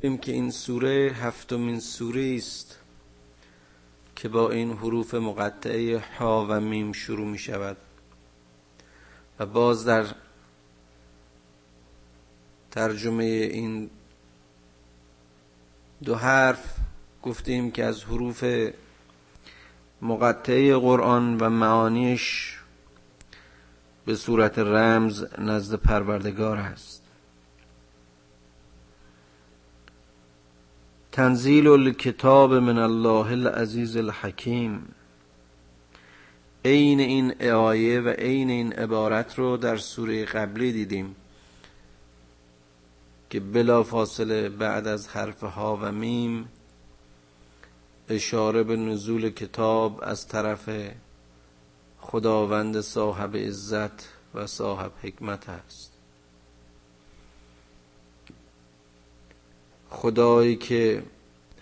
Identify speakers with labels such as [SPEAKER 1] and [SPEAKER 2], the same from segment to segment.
[SPEAKER 1] بیم که این سوره هفتمین سوره است که با این حروف مقطعه ها و میم شروع می شود و باز در ترجمه این دو حرف گفتیم که از حروف مقطعه قرآن و معانیش به صورت رمز نزد پروردگار است تنزیل الکتاب من الله العزیز الحکیم. عین این آیه و عین این عبارت رو در سوره قبلی دیدیم که بلا فاصله بعد از حرف ها و میم اشاره به نزول کتاب از طرف خداوند صاحب عزت و صاحب حکمت است. خدایی که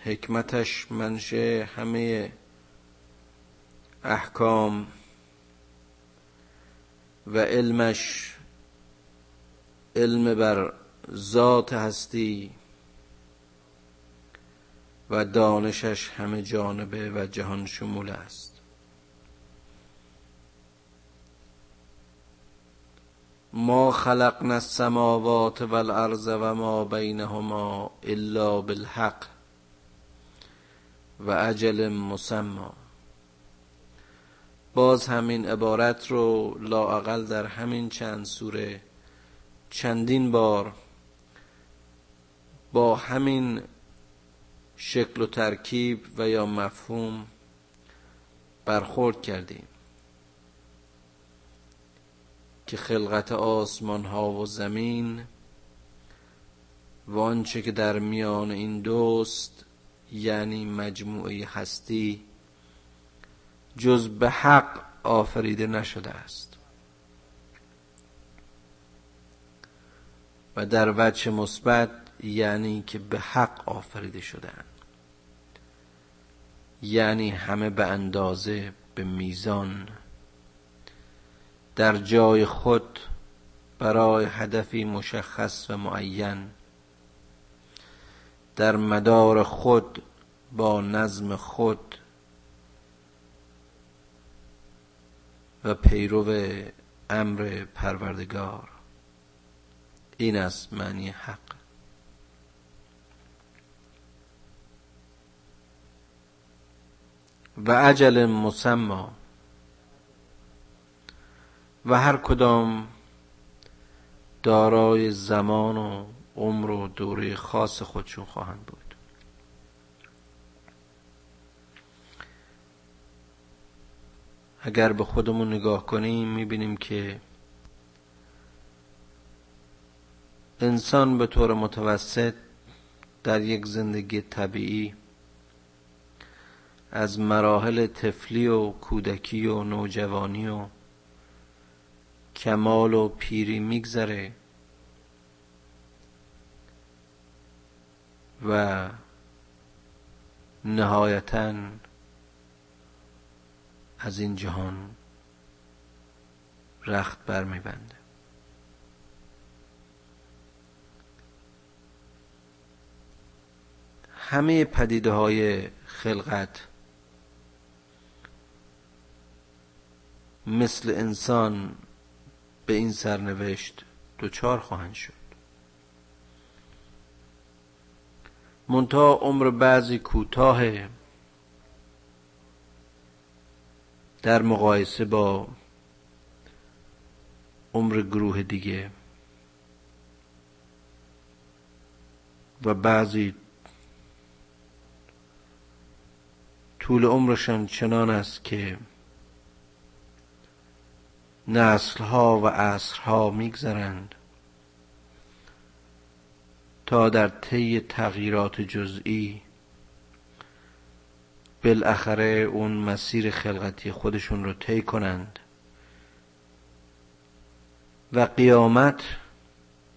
[SPEAKER 1] حکمتش منشه همه احکام و علمش علم بر ذات هستی و دانشش همه جانبه و جهان شمول است. ما خلقنا السماوات والارض و ما بینهما الا بالحق و اجل مسمى. باز همین عبارت رو لااقل در همین چند سوره چندین بار با همین شکل و ترکیب و یا مفهوم برخورد کردیم. که خلقت آسمان ها و زمین و آنچه که در میان این دوست یعنی مجموعه هستی جز به حق آفریده نشده است. و در وجه مثبت یعنی که به حق آفریده شدن یعنی همه به اندازه به میزان. در جای خود برای هدفی مشخص و معین. در مدار خود با نظم خود و پیرو امر پروردگار. این است معنی حق. و عجل مسما و هر کدام دارای زمان و عمر و دوره خاص خودشون خواهند بود. اگر به خودمون نگاه کنیم می‌بینیم که انسان به طور متوسط در یک زندگی طبیعی از مراحل طفلی و کودکی و نوجوانی و کمال و پیری میگذره. و نهایتا از این جهان رخت بر میبنده همه پدیده های خلقت مثل انسان به این سرنوشت دوچار خواهند شد. منتها عمر بعضی کوتاه در مقایسه با عمر گروه دیگه و بعضی طول عمرشان چنان است که نسلها و عصرها میگذرند تا در طی تغییرات جزئی بالاخره اون مسیر خلقتی خودشون رو طی کنند و قیامت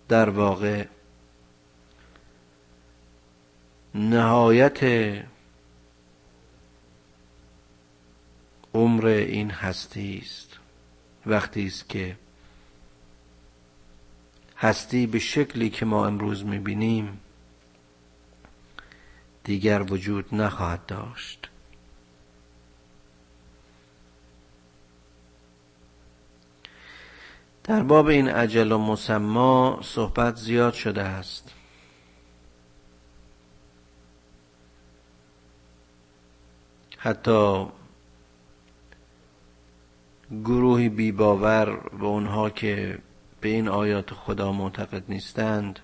[SPEAKER 1] در واقع نهایت عمر این هستی است وقتی است که هستی به شکلی که ما امروز می‌بینیم دیگر وجود نخواهد داشت. در باب این عجل و مسما صحبت زیاد شده است. حتی گروهی بیباور و اونها که به این آیات خدا معتقد نیستند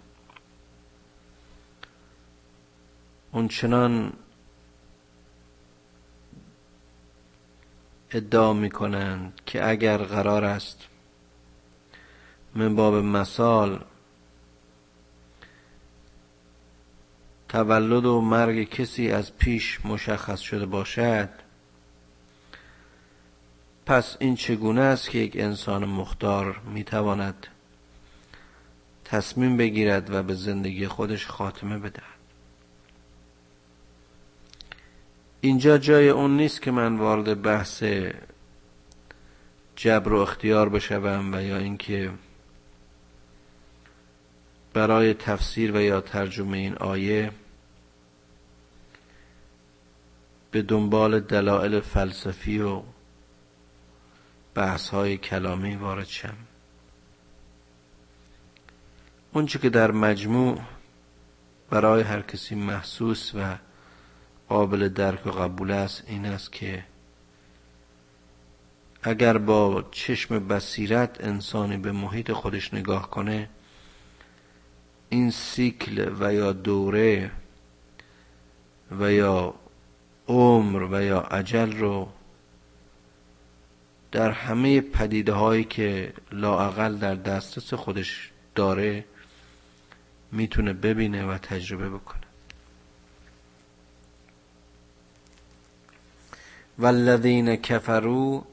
[SPEAKER 1] اون چنان ادعا می کنند که اگر قرار است من باب مثال تولد و مرگ کسی از پیش مشخص شده باشد پس این چگونه است که یک انسان مختار می‌تواند تصمیم بگیرد و به زندگی خودش خاتمه بدهد؟ اینجا جای اون نیست که من وارد بحث جبر و اختیار بشوم و یا اینکه برای تفسیر و یا ترجمه این آیه به دنبال دلایل فلسفی و بحث های کلامی وارد شم. اونچه که در مجموع برای هر کسی محسوس و قابل درک و قبول است این است که اگر با چشم بصیرت انسانی به محیط خودش نگاه کنه این سیکل و یا دوره و یا عمر و یا عجل رو در همه پدیده هایی که لاعقل در دسترس خودش داره می‌تونه ببینه و تجربه بکنه. والذین کفروا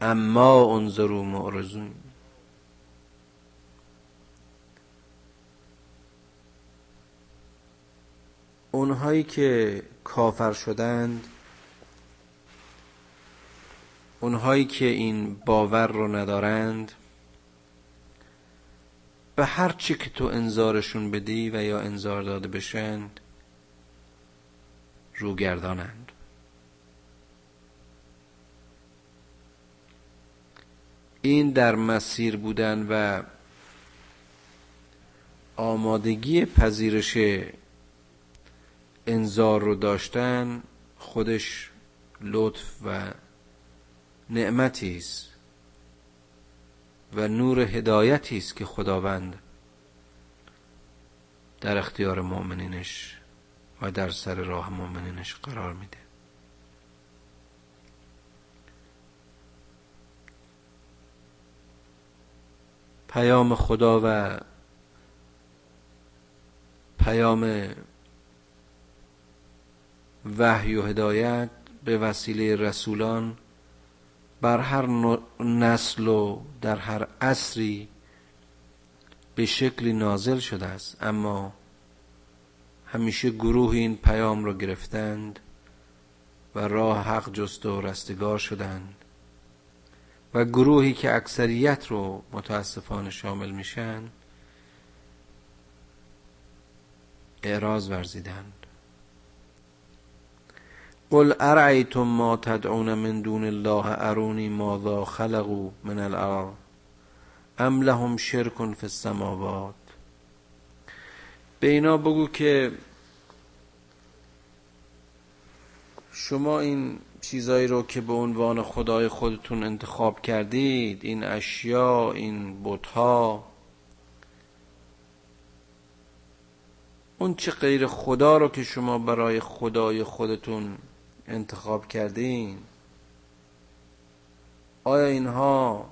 [SPEAKER 1] اما انظروا معرضون اونهایی که کافر شدند اونهایی که این باور رو ندارند به هر چی که تو انذارشون بدی و یا انذار داده بشند روگردانند. این در مسیر بودن و آمادگی پذیرش انذار رو داشتن خودش لطف و نعمتی است و نور هدایتی است که خداوند در اختیار مؤمنینش و در سر راه مؤمنینش قرار میده. پیام خدا و پیام وحی و هدایت به وسیله رسولان بر هر نسل و در هر عصری به شکلی نازل شده است. اما همیشه گروه این پیام را گرفتند و راه حق جست و رستگار شدند و گروهی که اکثریت رو متاسفانه شامل میشن اعراض ورزیدند. قل ارعیتم ما تدعون من دون الله ارونی ماذا خلقوا من الارض ام لهم شرک فی السماوات به اینا بگو که شما این چیزایی رو که به عنوان خدای خودتون انتخاب کردید این اشیا این بتها اون چه غیر خدا رو که شما برای خدای خودتون انتخاب کردین. آیا اینها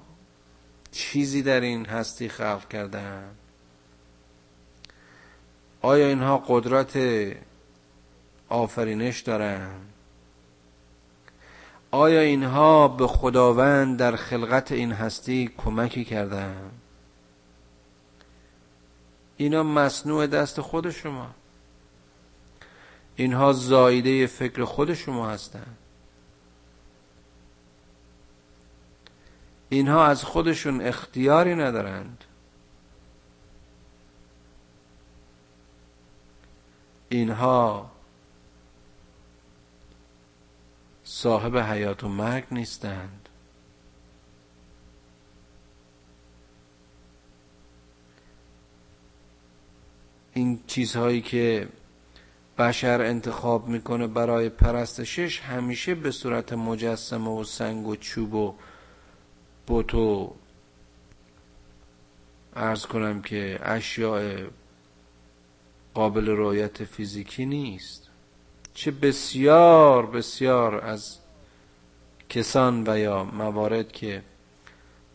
[SPEAKER 1] چیزی در این هستی خلق کردن؟ آیا اینها قدرت آفرینش دارن؟ آیا اینها به خداوند در خلقت این هستی کمکی کردن؟ اینا مصنوع دست خود شما. اینها زایده فکر خود شما هستند اینها از خودشون اختیاری ندارند. اینها صاحب حیات و مرگ نیستند. این چیزهایی که بشر انتخاب می‌کنه برای پرستشش همیشه به صورت مجسمه و سنگ و چوب و بت و ارز کنم که اشیاء قابل رایت فیزیکی نیست. چه بسیار بسیار از کسان و یا موارد که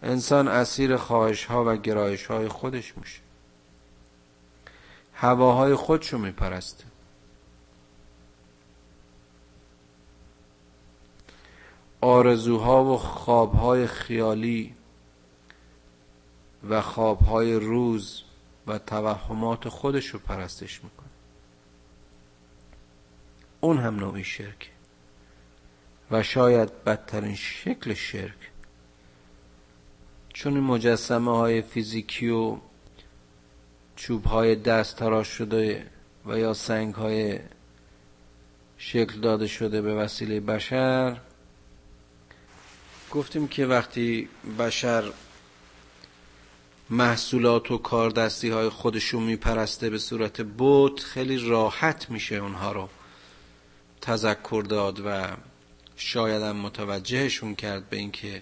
[SPEAKER 1] انسان اسیر خواهش ها و گرایش های خودش میشه. هواهای خودشو میپرسته. آرزوها و خوابهای خیالی و خوابهای روز و توهمات خودش رو پرستش می‌کنه. اون هم نوعی شرک و شاید بدترین شکل شرک چون این مجسمه های فیزیکی و چوب های دست تراش شده و یا سنگ های شکل داده شده به وسیله بشر گفتیم که وقتی بشر محصولات و کاردستی های خودشو میپرسته به صورت بوت خیلی راحت میشه اونها رو تذکر داد و شاید هم متوجهشون کرد به اینکه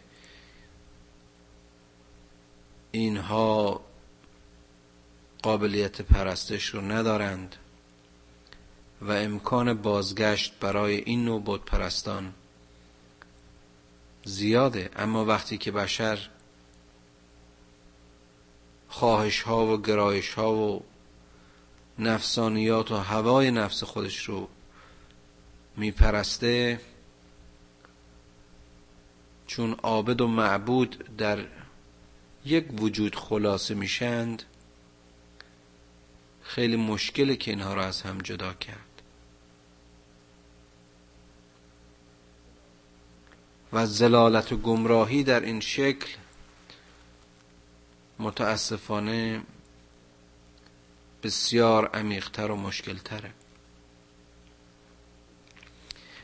[SPEAKER 1] اینها قابلیت پرستش رو ندارند و امکان بازگشت برای این نوع بود پرستان زیاده. اما وقتی که بشر خواهش ها و گرایش ها و نفسانیات و هوای نفس خودش رو میپرسته چون عابد و معبود در یک وجود خلاصه میشند خیلی مشکله که اینها را از هم جدا کرد. و زلالت و گمراهی در این شکل متاسفانه بسیار عمیقتر و مشکلتره.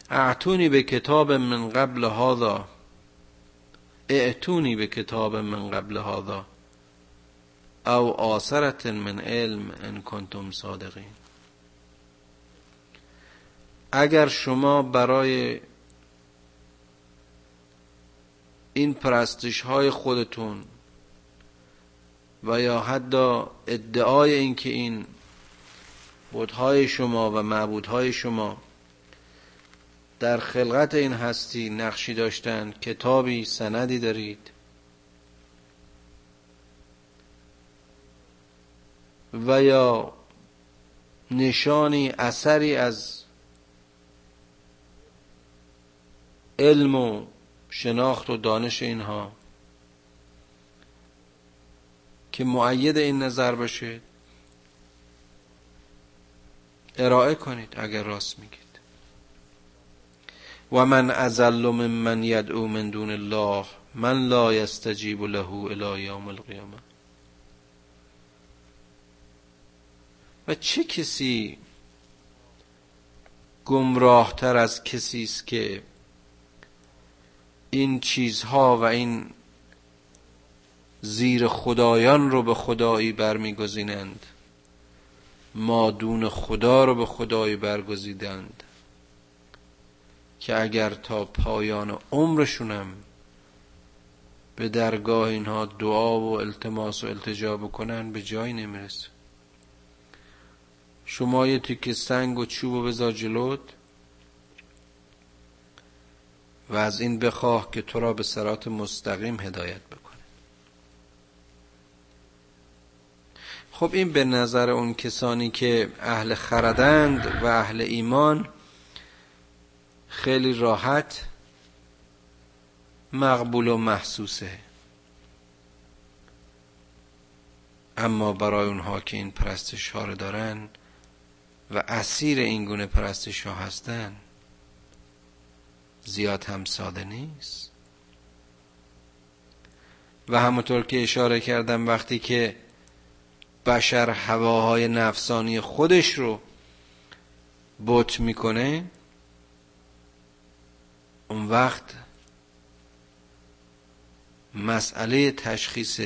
[SPEAKER 1] اعتونی به کتاب من قبل هذا. اعتونی به کتاب من قبل هذا. او آثرت من علم ان کنتم صادقین. اگر شما برای این پرستش های خودتون و یا حتی ادعای اینکه این بودهای شما و معبودهای شما در خلقت این هستی نقشی داشتند کتابی سندی دارید. و یا نشانی اثری از علم و شناخت و دانش اینها که معید این نظر باشه ارائه کنید اگر راست میگید. و من ازل من یدعو من دون الله من لا یستجیب له الى یوم القیامه و چه کسی گمراهتر از کسی است که این چیزها و این زیر خدایان رو به خدایی برمیگزینند. مادون خدا رو به خدایی برگزیدند. که اگر تا پایان عمرشونم به درگاه اینها دعا و التماس و التجا بکنن به جایی نمی‌رسه. شما یه تیکه سنگ و چوب و بذار جلوت. و از این بخواه که تو را به سرات مستقیم هدایت بکنه. خب این به نظر اون کسانی که اهل خردند و اهل ایمان خیلی راحت مقبول و محسوسه. اما برای اونها که این پرستش ها دارن و اسیر این گونه پرستش ها هستن زیاد هم ساده نیست. و همونطور که اشاره کردم وقتی که بشر هواهای نفسانی خودش رو بوت می‌کنه اون وقت مسئله تشخیص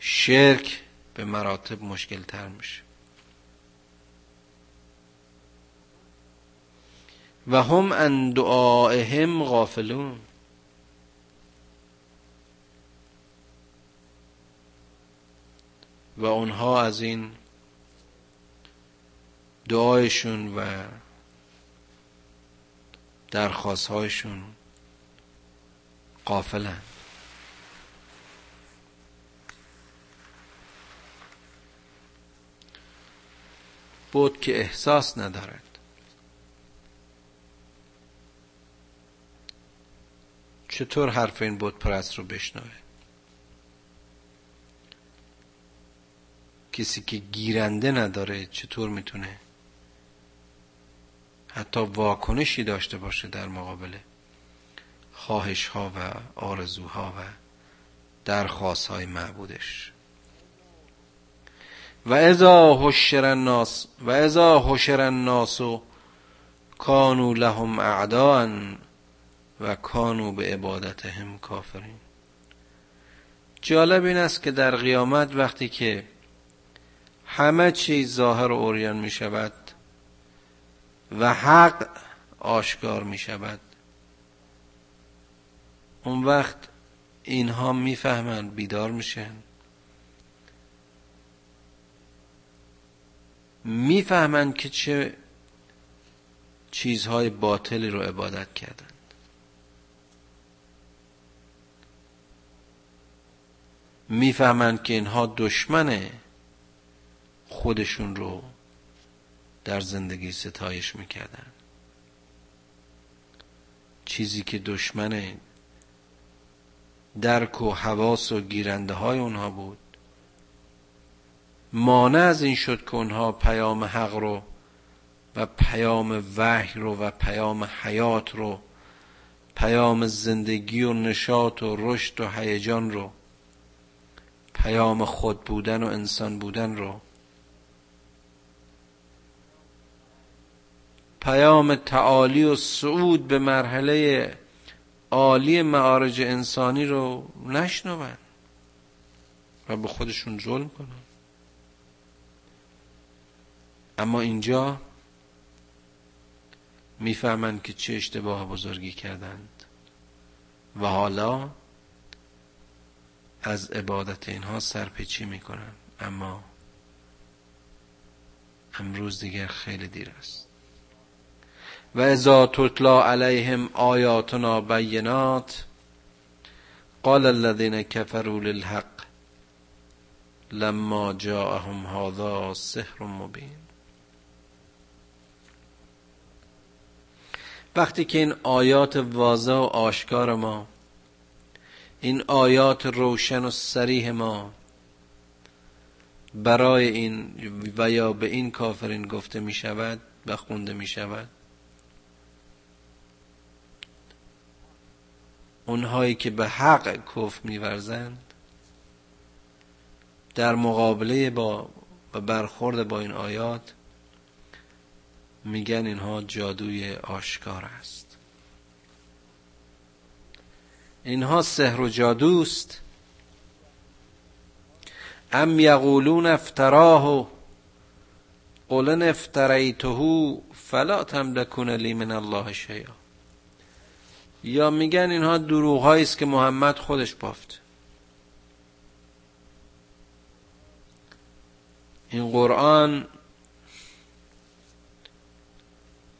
[SPEAKER 1] شرک به مراتب مشکل تر میشه. و هم ان دعائهم غافلون. و اونها از این دعایشون و درخواستهایشون قافلن بود که احساس ندارد. چطور حرف این بود پرست رو بشنوه؟ کسی که گیرنده نداره چطور می‌تونه حتی واکنشی داشته باشه در مقابل خواهش ها و آرزوها و درخواست های معبودش؟ و ازا حشر الناس و ازا حشر الناس کانو لهم اعداء و کانو به عبادتهم کافرین. جالب این است که در قیامت وقتی که همه چیز ظاهر و اوریان می شود و حق آشکار می شود اون وقت اینها می‌فهمند بیدار میشن می‌فهمند که چه چیزهای باطلی رو عبادت کردند. می‌فهمند که اینها دشمن خودشون رو در زندگی ستایش می‌کردن. چیزی که دشمن درک و حواس و گیرنده های اونها بود. مانع از این شد که اونها پیام حق رو و پیام وحی رو و پیام حیات رو پیام زندگی و نشاط و رشد و هیجان رو پیام خود بودن و انسان بودن رو. پیام تعالی و صعود به مرحله عالی معارج انسانی رو نشنون و به خودشون ظلم کنن. اما اینجا می‌فهمند که چه اشتباه بزرگی کردند و حالا از عبادت اینها سرپیچی می‌کنن اما امروز دیگر خیلی دیر است. و ازا تتلا علیهم آیاتنا بینات قال الذين كفروا للحق لما جاءهم هذا سحر مبین. وقتی که این آیات واضح و آشکار ما این آیات روشن و سریح ما برای این و یا به این کافرین گفته می شود و خونده می شود. اونهایی که به حق کف میورزند در مقابله با و برخورد با این آیات میگن اینها جادوی آشکار است. اینها سحر و جادوست ام یقولون افتراه قلن افتریته فلا تملکون لی من الله شیئا. یا میگن اینها دروغ است که محمد خودش بافت. این قرآن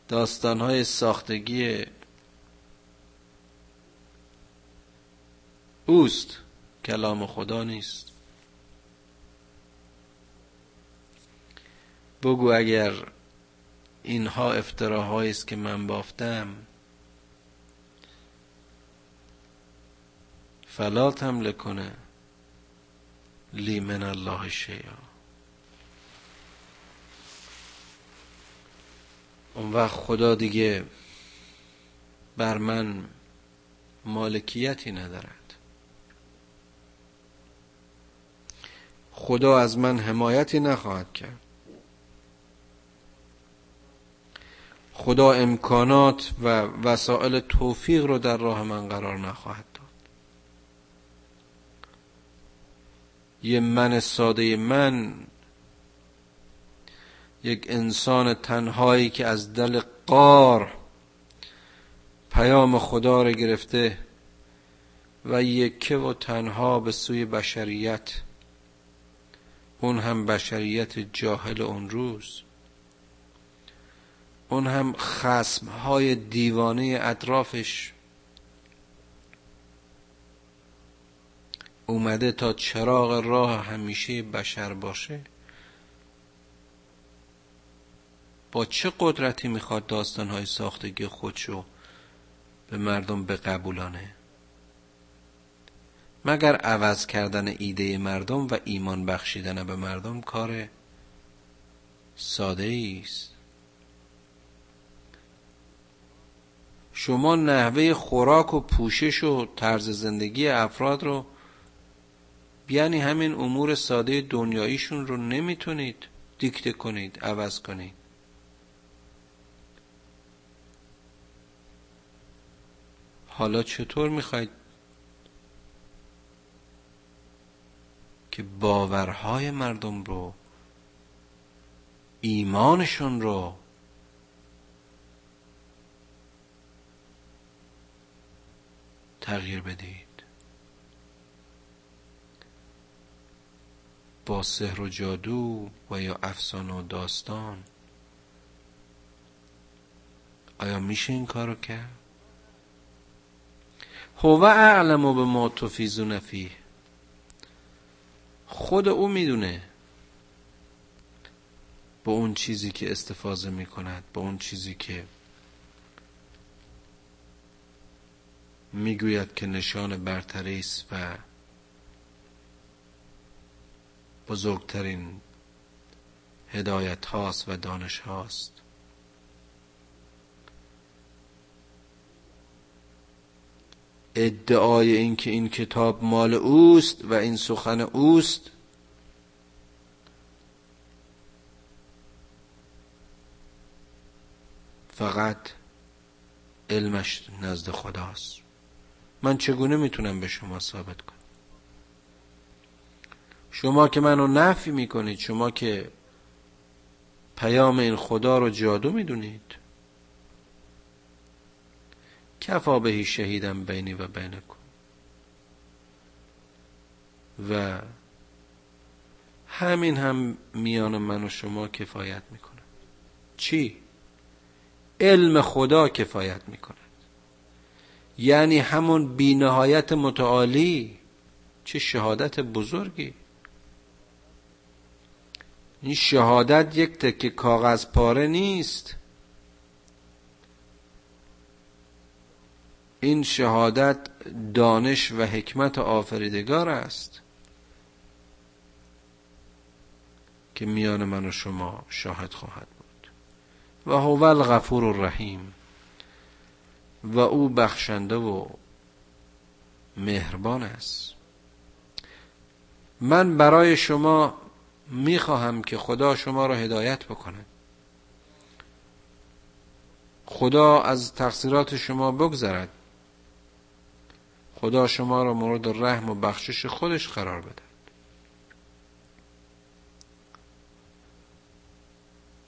[SPEAKER 1] داستان های ساختگی اوست. کلام خدا نیست. بگو اگر اینها افتراهایی است که من بافتم فلا تملکنه لی من الله شیئا. اون وقت خدا دیگه بر من مالکیتی ندارد. خدا از من حمایتی نخواهد کرد. خدا امکانات و وسایل توفیق رو در راه من قرار نخواهد داد. یه من ساده من یک انسان تنهایی که از دل قار پیام خدا رو گرفته و یکه و تنها به سوی بشریت اون هم بشریت جاهل اون روز. اون هم خسم های دیوانه اطرافش اومده تا چراغ راه همیشه بشر باشه. با چه قدرتی می‌خواد داستانهای ساختگی خودشو به مردم بقبولانه؟ مگر عوض کردن ایده مردم و ایمان بخشیدن به مردم کار ساده است؟ شما نحوه خوراک و پوشش و طرز زندگی افراد رو یعنی همین امور ساده دنیاییشون رو نمی‌تونید دیکته کنید عوض کنید. حالا چطور می‌خواید که باورهای مردم رو ایمانشون رو تغییر بدید. با سحر و جادو و یا افسانه و داستان آیا میشه این کارو کرد؟ هو اعلم به ما تفیزون فیه. خود او می‌دونه به اون چیزی که استفاده می‌کند به اون چیزی که می‌گوید که نشان برتری است و بزرگترین هدایت هاست و دانش هاست. ادعای اینکه این کتاب مال اوست و این سخن اوست فقط علمش نزد خداست. من چگونه می‌تونم به شما ثابت کنم؟ شما که منو نفی می‌کنید شما که پیام این خدا رو جادو می‌دونید کفا بهی شهیدم بینی و بینکم. و همین هم میان من و شما کفایت می‌کنه. چی؟ علم خدا کفایت می‌کنه. یعنی همون بینهایت متعالی چه شهادت بزرگی. این شهادت یک تکه کاغذ پاره نیست. این شهادت دانش و حکمت آفریدگار است که میان من و شما شاهد خواهد بود. و هو الغفور الرحیم. و او بخشنده و مهربان است. من برای شما می‌خواهم که خدا شما را هدایت بکنه خدا از تقصیرات شما بگذرد. خدا شما را مورد رحم و بخشش خودش قرار بده.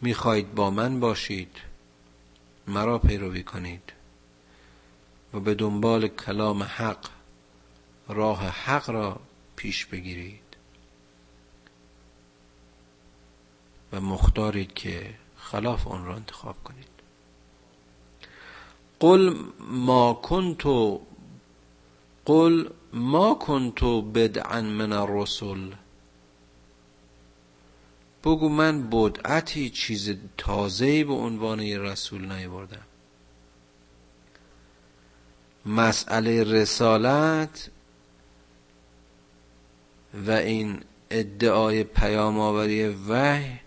[SPEAKER 1] می‌خواهید با من باشید مرا پیروی کنید و به دنبال کلام حق راه حق را پیش بگیرید. و مختارید که خلاف آن را انتخاب کنید. قل ما کنت قل ما کنت بدعا من الرسل. بگو من بدعتی چیز تازه‌ای به عنوان رسول نیاوردم. مسئله رسالت و این ادعای پیام آوری وحی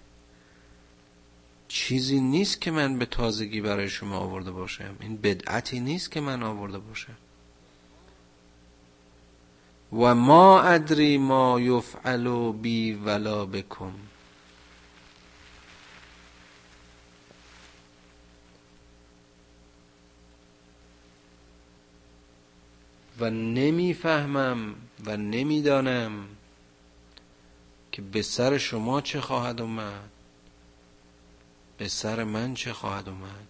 [SPEAKER 1] چیزی نیست که من به تازگی برای شما آورده باشم. این بدعتی نیست که من آورده باشم. و ما ادری ما یفعل بی ولا بکم. و نمی‌فهمم و نمی‌دانم که به سر شما چه خواهد اومد به سر من چه خواهد اومد.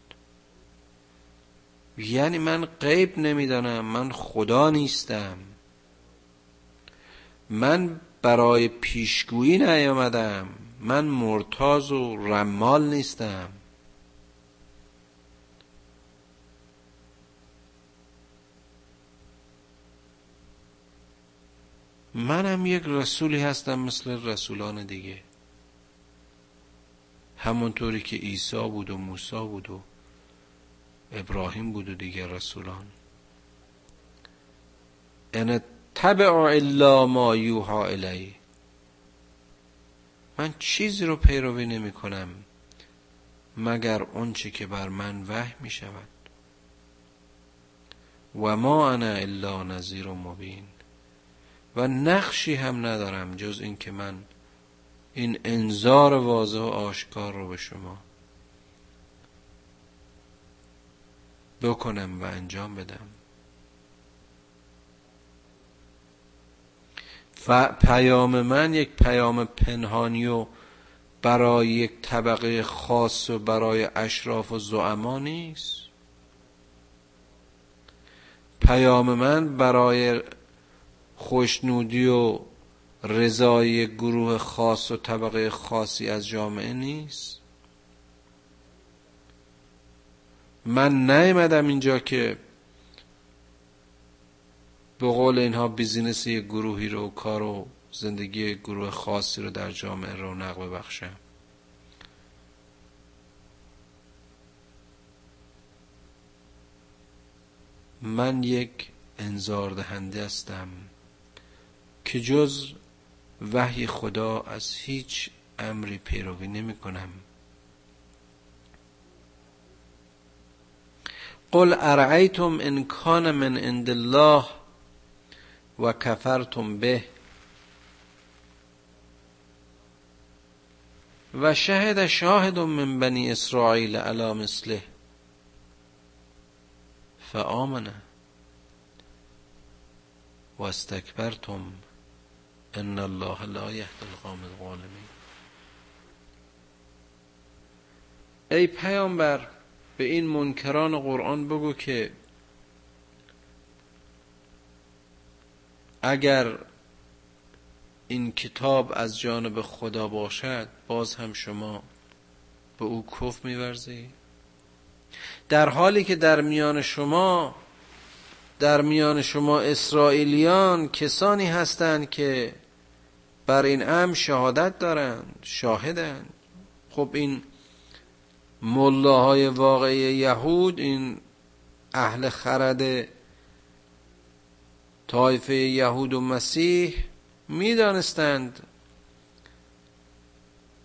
[SPEAKER 1] یعنی من غیب نمی‌دانم من خدا نیستم. من برای پیشگویی نیامدم. من مرتاز و رمال نیستم. منم یک رسولی هستم مثل رسولان دیگه. همونطوری که عیسی بود و موسی بود و ابراهیم بود و دیگه رسولان. ان تبع الا ما یوها الی. من چیزی رو پیروی نمی کنم مگر اونچه که بر من وحی می شود. و ما انا الا نظیر و مبین. و نقشی هم ندارم جز اینکه من این انذار واضح و آشکار رو به شما بکنم و انجام بدم. و پیام من یک پیام پنهانی و برای یک طبقه خاص و برای اشراف و زعما نیست. پیام من برای خوشنودی و رضای گروه خاص و طبقه خاصی از جامعه نیست. من نیومدم اینجا که به قول اینها بیزینس یک گروهی رو کار و زندگی گروه خاصی رو در جامعه رو نقب ببخشم من یک انذار دهنده هستم که جز وحی خدا از هیچ امری پیروی نمی کنم. قل ارعیتم ان کان من عند الله و کفرتم به. و شهد شاهد من بنی اسرائیل علی مثله. فآمنه و استکبرتم. ان الله لا یهدی القوم الظالمین. ای پیامبر به این منکران قرآن بگو که اگر این کتاب از جانب خدا باشد باز هم شما به او کف میورزی. در حالی که در میان شما در میان شما اسرائیلیان کسانی هستند که بر این امر شهادت دارند شاهدند. خب این ملاهای واقعی یهود این اهل خرد طایفه یهود و مسیح می‌دانستند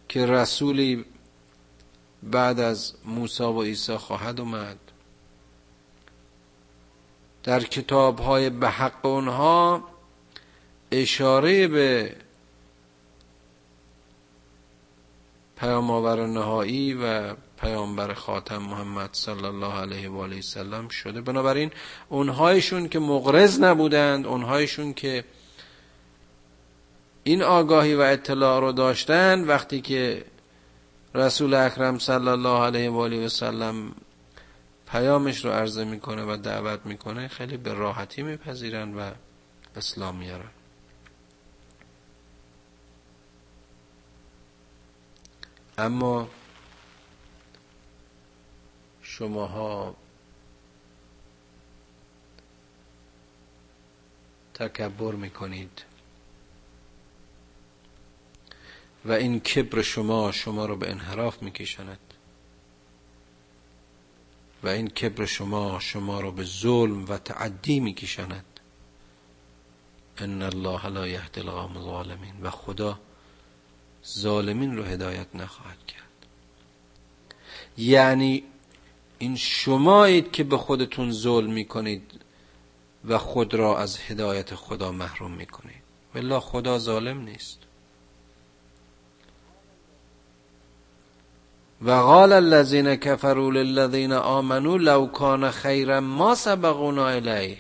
[SPEAKER 1] که رسولی بعد از موسی و عیسی خواهد اومد. در کتاب های به حق اونها اشاره به پیام آور نهایی و پیامبر خاتم محمد صلی الله علیه و آله سلم شده. بنابراین اونهایشون که مغرض نبودند اونهایشون که این آگاهی و اطلاع رو داشتند وقتی که رسول اکرم صلی الله علیه و آله و سلم پیامش رو عرضه می‌کنه و دعوت می‌کنه خیلی به راحتی میپذیرن و اسلام میارن اما شماها تکبر می‌کنید. و این کبر شما شما رو به انحراف میکشاند. و این کبر شما شما رو به ظلم و تعدی میکشاند. ان الله لا یهدی القوم الظالمین. و خدا ظالمین رو هدایت نخواهد کرد. یعنی این شمایید که به خودتون ظلم می‌کنید و خود را از هدایت خدا محروم می‌کنید. والله خدا ظالم نیست. و قال الذين كفروا للذين آمنوا لو كان خيرا ما سبقونا الیه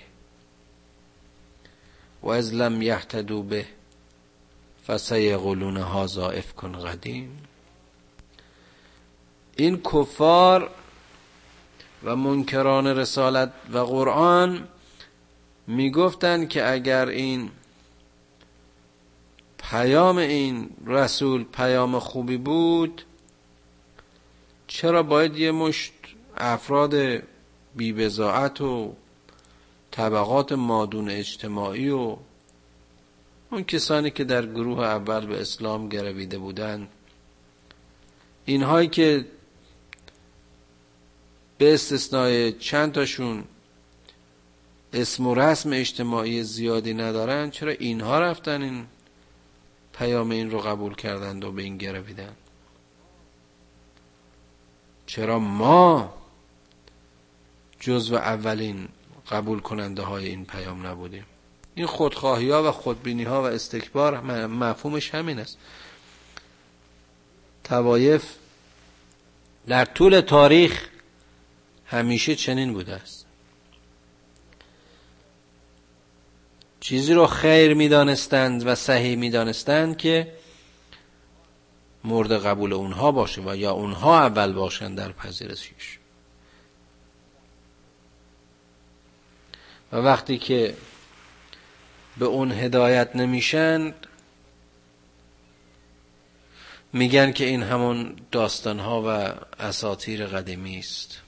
[SPEAKER 1] و از لم یهتدو به فسیقولون هازا افکن قدیم. این کفار و منکران رسالت و قرآن می‌گفتند که اگر این پیام این رسول پیام خوبی بود چرا باید یه مشت افراد بیبزاعت و طبقات مادون اجتماعی و اون کسانی که در گروه اول به اسلام گرویده بودند اینهایی که به استثنای چند تاشون اسم و رسم اجتماعی زیادی ندارن چرا اینها رفتن این پیام این رو قبول کردند و به این گرویدن چرا ما جزو اولین قبول کننده های این پیام نبودیم؟ این خودخواهی ها و خودبینی ها و استکبار مفهومش همین است. توایف در طول تاریخ همیشه چنین بوده است. چیزی رو خیر می‌دانستند و صحیح می‌دانستند که مورد قبول اونها باشه و یا اونها اول باشند در پذیرشش و وقتی که به اون هدایت نمیشن میگن که این همون داستانها و اساطیر قدیمی است.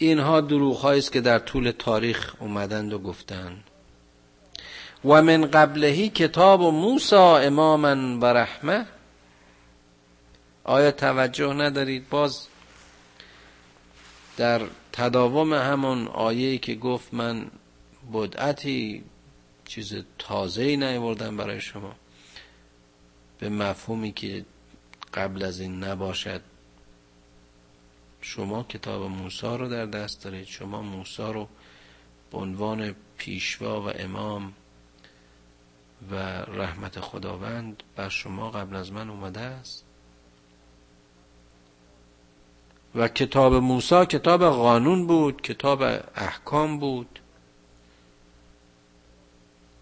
[SPEAKER 1] اینها دروغ است که در طول تاریخ اومدند و گفتند. و من قبلهی کتاب و موسا اماما و رحمه. آیا توجه ندارید؟ باز در تداوم همون آیه‌ای که گفت من بدعتی چیز تازه ای نیوردم برای شما. به مفهومی که قبل از این نباشد. شما کتاب موسی رو در دست دارید. شما موسی رو به عنوان پیشوا و امام و رحمت خداوند بر شما قبل از من اومده است. و کتاب موسی کتاب قانون بود کتاب احکام بود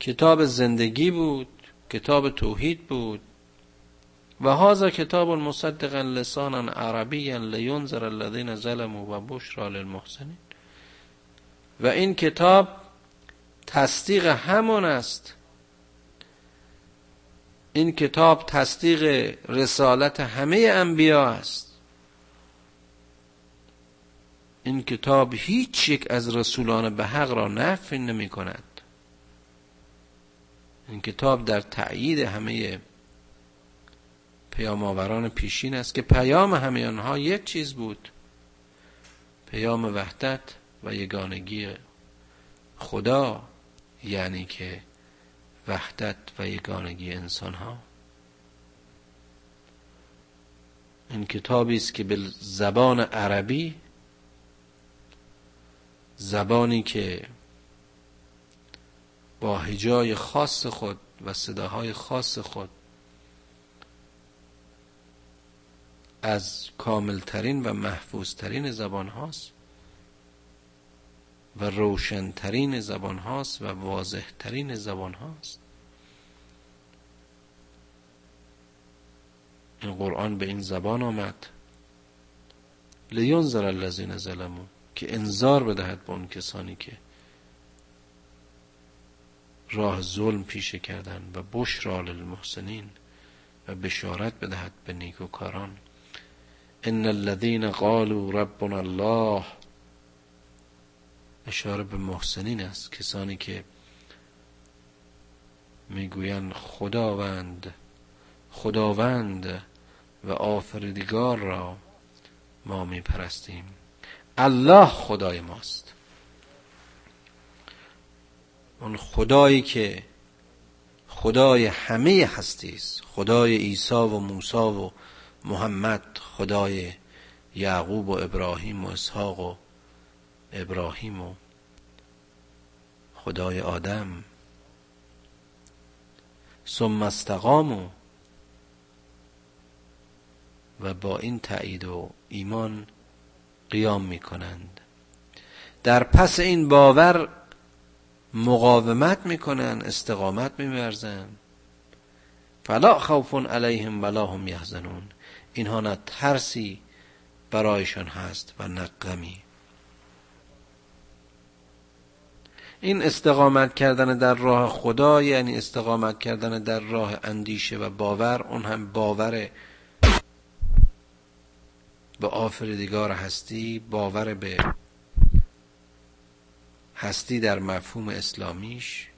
[SPEAKER 1] کتاب زندگی بود کتاب توحید بود. و هذا کتاب مصدقا لسانا عربیا لینذر الذين ظلموا و بشرا للمحسنین. و این کتاب تصدیق همان است. این کتاب تصدیق رسالت همه انبیا است. این کتاب هیچ یک از رسولان به حق را نفی نمی کند. این کتاب در تأیید همه پیام آوران پیشین است که پیام همه آنها یک چیز بود. پیام وحدت و یگانگی خدا یعنی که وحدت و یگانگی انسان ها این کتابی است که به زبان عربی زبانی که با هجای خاص خود و صداهای خاص خود از کاملترین و محفوظترین زبان هاست و روشنترین زبان هاست و واضحترین زبان هاست. این قرآن به این زبان آمد. لینذر الذین ظلموا که انذار بدهد به اون کسانی که راه ظلم پیشه کردن و بشرا للمحسنین و بشارت بدهد به نیکوکاران. ان الذين قالوا ربنا الله اشاره به محسنین است. کسانی که می‌گویند خداوند خداوند و آفریدگار را ما میپرستیم. الله خدای ماست. اون خدایی که خدای همه هستی است خدای عیسی و موسی و محمد خدای یعقوب و ابراهیم و اسحاق و ابراهیم و خدای آدم. ثم استقامو و با این تایید و ایمان قیام می کنند در پس این باور مقاومت می‌کنن استقامت میورزن فلا خوف علیهم ولا هم یحزنون. اینها نه ترسی برایشان هست و نه غمی. این استقامت کردن در راه خدا یعنی استقامت کردن در راه اندیشه و باور اون هم باور به آفریدگار هستی باور به هستی در مفهوم اسلامیش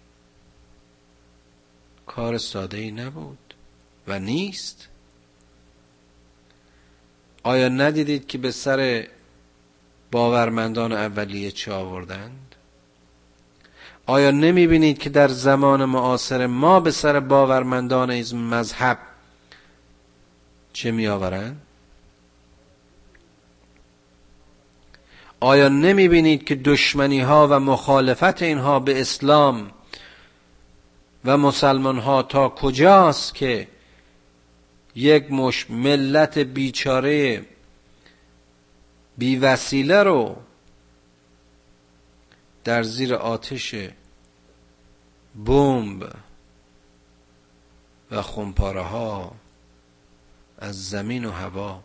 [SPEAKER 1] کار ساده ای نبود و نیست. آیا ندیدید که به سر باورمندان اولیه چه آوردند؟ آیا نمی بینید که در زمان معاصر ما به سر باورمندان از مذهب چه می آورند آیا نمی بینید که دشمنی ها و مخالفت اینها به اسلام و مسلمان ها تا کجاست که یک مش ملت بیچاره بی وسیله رو در زیر آتش بمب و خمپاره ها از زمین و هوا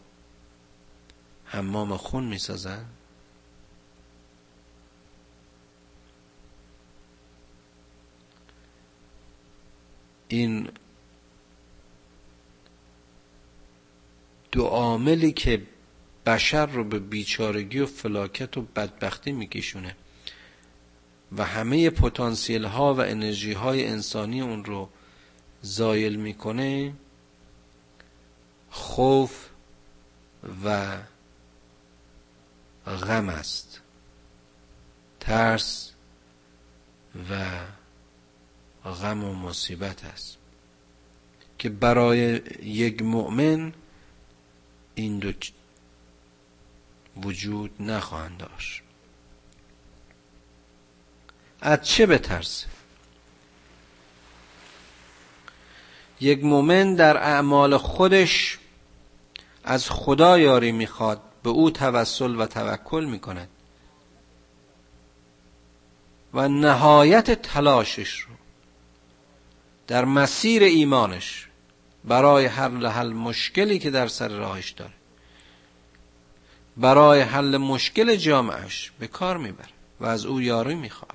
[SPEAKER 1] حمام خون می سازن این دو عاملی که بشر رو به بیچارگی و فلاکت و بدبختی میکشونه و همه پتانسیل ها و انرژی های انسانی اون رو زایل می‌کنه خوف و غم است. ترس و غم و مصیبت است. که برای یک مؤمن این دو وجود نخواهند داشت. از چه بترسه؟ یک مؤمن در اعمال خودش از خدا یاری می‌خواد به او توسل و توکل می‌کند و نهایت تلاشش رو در مسیر ایمانش برای حل حل مشکلی که در سر راهش داره. برای حل مشکل جامعش به کار می‌بره و از او یاری می‌خواد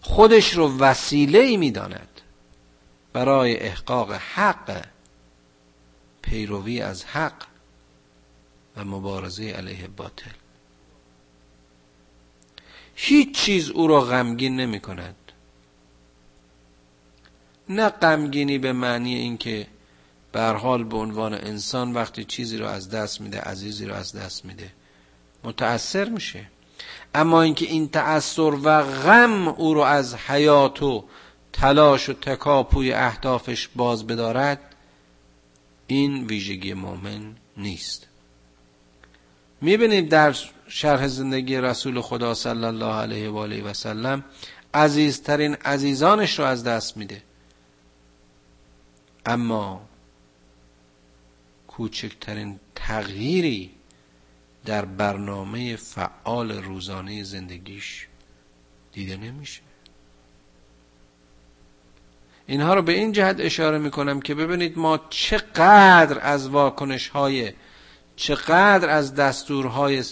[SPEAKER 1] خودش رو وسیله ای می‌داند برای احقاق حق پیروی از حق و مبارزه علیه باطل. هیچ چیز او را غمگین نمی کند نه غمگینی به معنی اینکه به حال به عنوان انسان وقتی چیزی رو از دست میده عزیزی رو از دست میده متأثر میشه. اما اینکه این تأثیر و غم او رو از حیات و تلاش و تکاپوی اهدافش باز بدارد این ویژگی مؤمن نیست. می‌بینید در شرح زندگی رسول خدا صلی الله علیه و آله و سلم عزیزترین عزیزانش رو از دست میده. اما کوچکترین تغییری در برنامه فعال روزانه زندگیش دیده نمیشه. اینها رو به این جهت اشاره می‌کنم که ببینید ما چقدر از واکنش های چقدر از دستورهای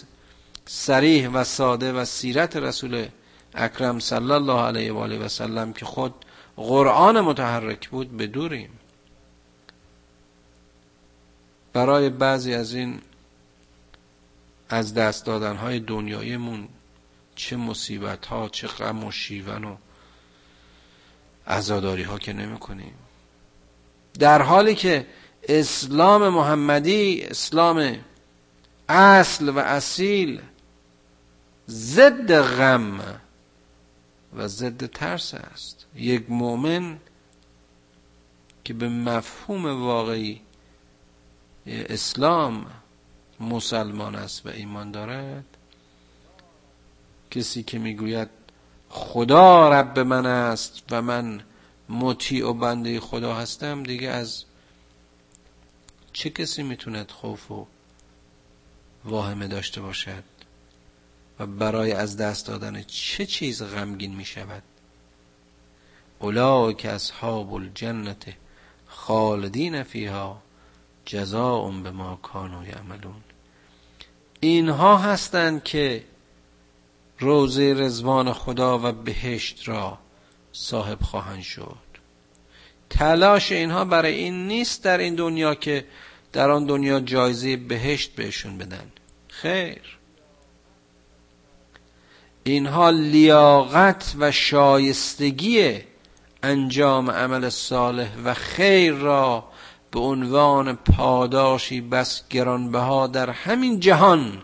[SPEAKER 1] سریح و ساده و سیرت رسول اکرم صلی الله علیه و آله و سلم که خود قرآن متحرک بود بدوریم برای بعضی از این از دست دادن های دنیایمون چه مصیبت ها چه غم و شیون و عزاداری ها که نمی کنیم در حالی که اسلام محمدی اسلام اصل و اصیل ضد غم و ضد ترس است. یک مؤمن که به مفهوم واقعی اسلام مسلمان است و ایمان دارد. کسی که می‌گوید خدا رب من است و من مطیع و بنده خدا هستم دیگه از چه کسی می‌توند خوف و واهمه داشته باشد؟ و برای از دست دادن چه چیز غمگین می شود که اصحاب الجنت خالدین فیها. جزاء به ما کانوا یعملون اینها هستند که روزه رزوان خدا و بهشت را صاحب خواهند شد. تلاش اینها برای این نیست در این دنیا که در آن دنیا جایزه بهشت بهشون بدن. خیر. اینها لیاقت و شایستگی انجام عمل صالح و خیر را به عنوان پاداشی بس گرانبها در همین جهان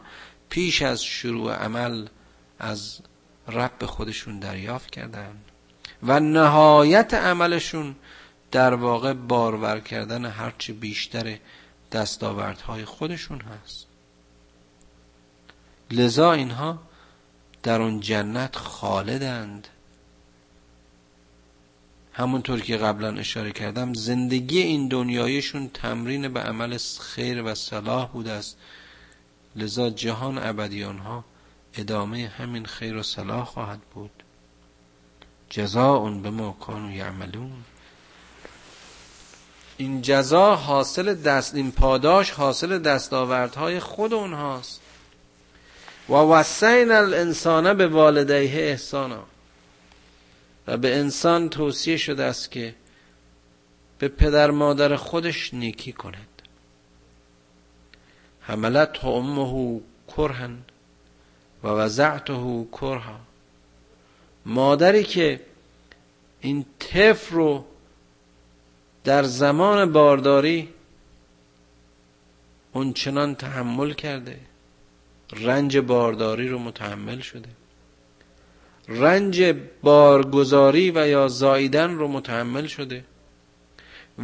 [SPEAKER 1] پیش از شروع عمل از رب خودشون دریافت کردن و نهایت عملشون در واقع بارور کردن هرچی بیشتر دستاوردهای خودشون هست. لذا اینها در اون جنت خالدند. همونطور که قبلا اشاره کردم زندگی این دنیایشون تمرین به عمل خیر و صلاح بوده است. لذا جهان ابدیان ها ادامه همین خیر و صلاح خواهد بود. جزاء به ما کانوا یعملون. این جزا حاصل دست این پاداش حاصل دستاوردهای خود اونهاست. و وسین الانسان به والدیه احسانا. و به انسان توصیه شده است که به پدر مادر خودش نیکی کند. حملت امه کرهن و وزعته کرها. مادری که این طفل رو در زمان بارداری اون چنان تحمل کرده رنج بارداری رو متحمل شده. رنج بارگذاری و یا زاییدن رو متحمل شده.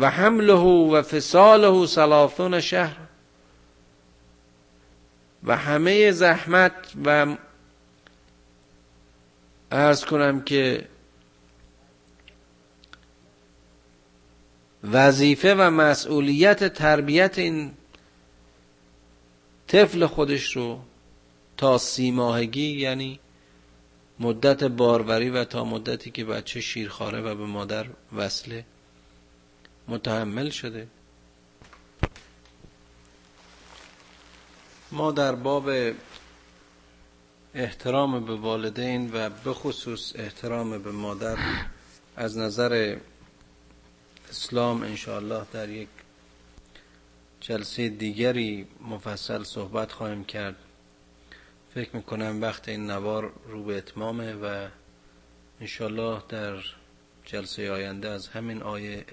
[SPEAKER 1] و حمله و فصاله سلاثون شهر. و همه زحمت و ارز کنم که وظیفه و مسئولیت تربیت این طفل خودش رو تا سی ماهگی یعنی مدت باروری و تا مدتی که بچه شیرخواره و به مادر وصله متحمل شده. ما در باب احترام به والدین و به خصوص احترام به مادر از نظر اسلام انشاءالله در یک جلسه دیگری مفصل صحبت خواهیم کرد. فکر می‌کنم وقت این نوار رو به اتمامه و انشالله در جلسه آینده از همین آیه